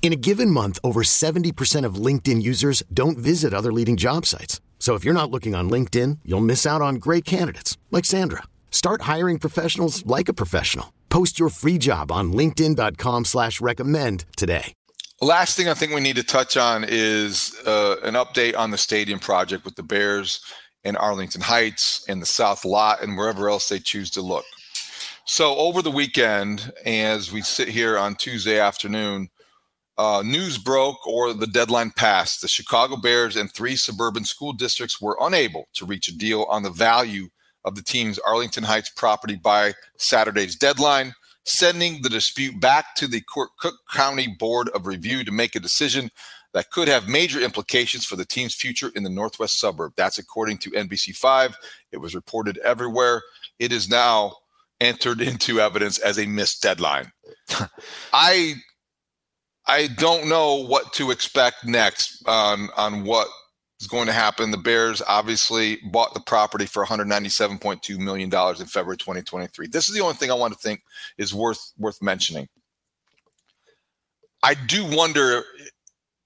In a given month, over 70% of LinkedIn users don't visit other leading job sites. So if you're not looking on LinkedIn, you'll miss out on great candidates like Sandra. Start hiring professionals like a professional. Post your free job on LinkedIn.com slash recommend today. Last thing I think we need to touch on is uh, an update on the stadium project with the Bears in Arlington Heights and the South Lot and wherever else they choose to look. So over the weekend, as we sit here on Tuesday afternoon, uh, news broke or the deadline passed. The Chicago Bears and three suburban school districts were unable to reach a deal on the value of the team's Arlington Heights property by Saturday's deadline, sending the dispute back to the Cook County Board of Review to make a decision that could have major implications for the team's future in the northwest suburb. That's according to NBC5. It was reported everywhere. It is now entered into evidence as a missed deadline. I I don't know what to expect next on on what is going to happen. The Bears obviously bought the property for 197.2 million dollars in February 2023. This is the only thing I want to think is worth worth mentioning. I do wonder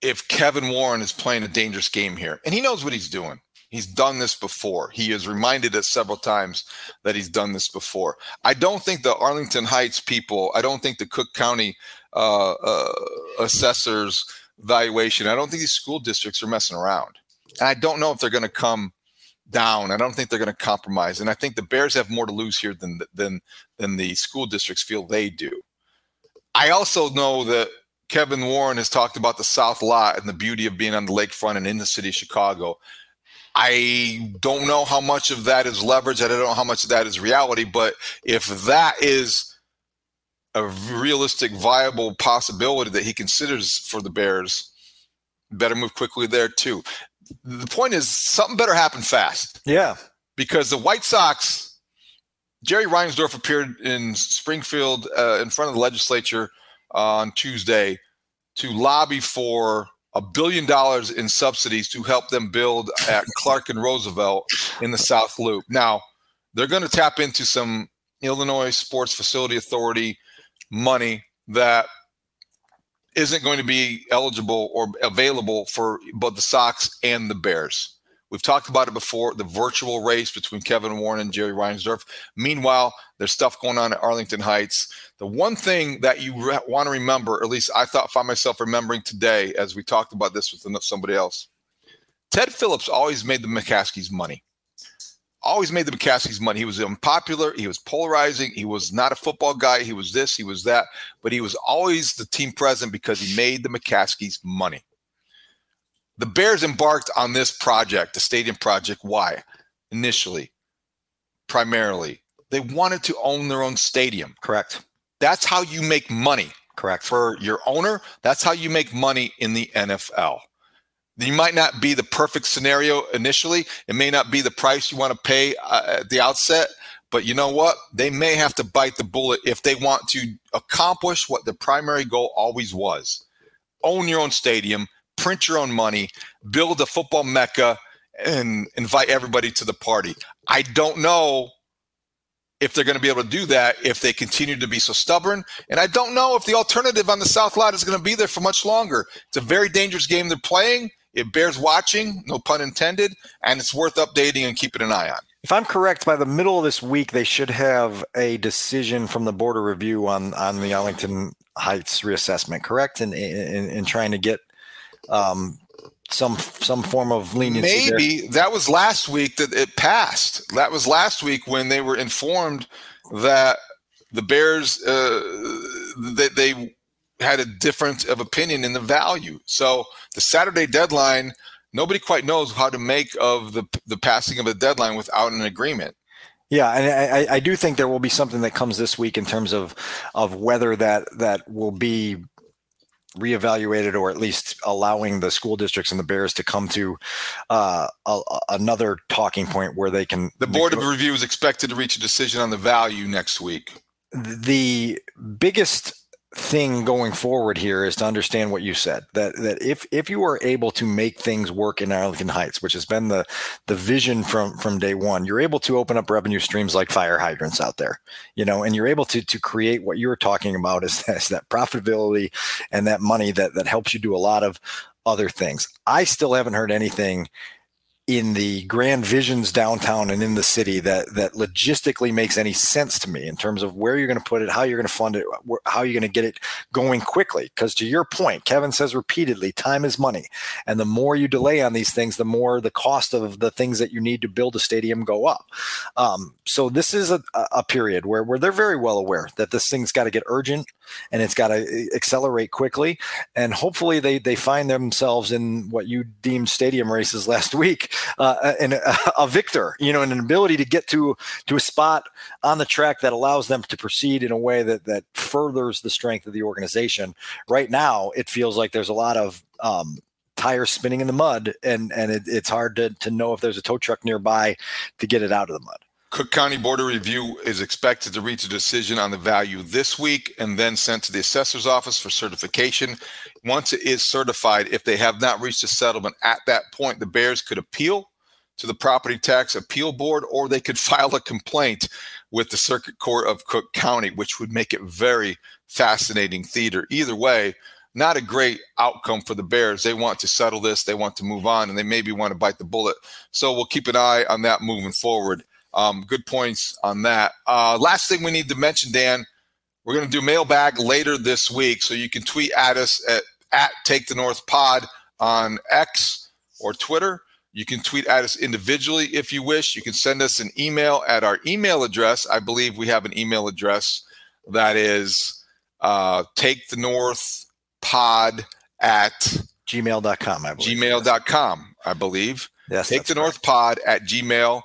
if Kevin Warren is playing a dangerous game here, and he knows what he's doing. He's done this before. He has reminded us several times that he's done this before. I don't think the Arlington Heights people, I don't think the Cook County uh, uh, assessors valuation, I don't think these school districts are messing around. And I don't know if they're going to come down. I don't think they're going to compromise. And I think the Bears have more to lose here than than than the school districts feel they do. I also know that Kevin Warren has talked about the South Lot and the beauty of being on the lakefront and in the city of Chicago. I don't know how much of that is leverage. I don't know how much of that is reality. But if that is a realistic, viable possibility that he considers for the Bears, better move quickly there too. The point is, something better happen fast. Yeah. Because the White Sox, Jerry Reinsdorf appeared in Springfield uh, in front of the legislature on Tuesday to lobby for a billion dollars in subsidies to help them build at Clark and Roosevelt in the South Loop. Now, they're going to tap into some Illinois Sports Facility Authority money that isn't going to be eligible or available for both the Sox and the Bears. We've talked about it before the virtual race between Kevin Warren and Jerry Reinsdorf. Meanwhile, there's stuff going on at Arlington Heights. The one thing that you re- want to remember, or at least I thought find myself remembering today as we talked about this with somebody else, Ted Phillips always made the McCaskies money. Always made the McCaskies money. He was unpopular. He was polarizing. He was not a football guy. He was this. He was that. But he was always the team president because he made the McCaskies money. The Bears embarked on this project, the stadium project. Why? Initially, primarily, they wanted to own their own stadium. Correct. That's how you make money. Correct. For your owner, that's how you make money in the NFL. You might not be the perfect scenario initially. It may not be the price you want to pay uh, at the outset, but you know what? They may have to bite the bullet if they want to accomplish what the primary goal always was own your own stadium, print your own money, build a football mecca, and invite everybody to the party. I don't know if they're going to be able to do that if they continue to be so stubborn. And I don't know if the alternative on the South Lot is going to be there for much longer. It's a very dangerous game they're playing. It bears watching, no pun intended, and it's worth updating and keeping an eye on. If I'm correct, by the middle of this week, they should have a decision from the Board of Review on on the Arlington Heights reassessment. Correct, and in, in, in, trying to get um, some some form of leniency. Maybe there. that was last week that it passed. That was last week when they were informed that the Bears uh, they, they had a difference of opinion in the value. So the Saturday deadline, nobody quite knows how to make of the the passing of a deadline without an agreement. Yeah, and I, I do think there will be something that comes this week in terms of of whether that that will be reevaluated or at least allowing the school districts and the bears to come to uh, a, another talking point where they can the board of review is expected to reach a decision on the value next week the biggest thing going forward here is to understand what you said that that if if you are able to make things work in Arlington Heights which has been the the vision from from day one you're able to open up revenue streams like fire hydrants out there you know and you're able to to create what you were talking about is, is that profitability and that money that that helps you do a lot of other things. I still haven't heard anything in the grand visions downtown and in the city that that logistically makes any sense to me in terms of where you're going to put it, how you're going to fund it, how you're going to get it going quickly. Because to your point, Kevin says repeatedly, time is money, and the more you delay on these things, the more the cost of the things that you need to build a stadium go up. Um, so this is a, a period where where they're very well aware that this thing's got to get urgent and it's got to accelerate quickly, and hopefully they they find themselves in what you deemed stadium races last week uh, and a, a, victor, you know, and an ability to get to to a spot on the track that allows them to proceed in a way that that furthers the strength of the organization. Right now, it feels like there's a lot of um, tires spinning in the mud, and and it, it's hard to to know if there's a tow truck nearby to get it out of the mud. Cook County Board of Review is expected to reach a decision on the value this week and then sent to the assessor's office for certification. Once it is certified, if they have not reached a settlement at that point, the Bears could appeal to the Property Tax Appeal Board or they could file a complaint with the Circuit Court of Cook County, which would make it very fascinating theater. Either way, not a great outcome for the Bears. They want to settle this, they want to move on, and they maybe want to bite the bullet. So we'll keep an eye on that moving forward. Um, good points on that. Uh, last thing we need to mention, Dan, we're going to do mailbag later this week, so you can tweet at us at, at Take the North Pod on X or Twitter. You can tweet at us individually if you wish. You can send us an email at our email address. I believe we have an email address that is uh, take the north pod at gmail.com. I believe. Gmail.com, I believe. Yes. Take the north pod at gmail.com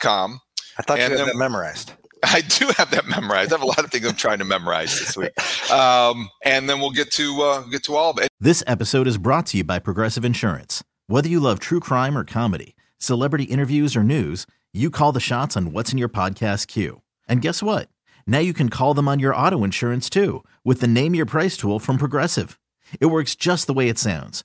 com. I thought and you had that memorized. I do have that memorized. I have a lot of things I'm trying to memorize this week, um, and then we'll get to uh, get to all of it. This episode is brought to you by Progressive Insurance. Whether you love true crime or comedy, celebrity interviews or news, you call the shots on what's in your podcast queue. And guess what? Now you can call them on your auto insurance too with the Name Your Price tool from Progressive. It works just the way it sounds.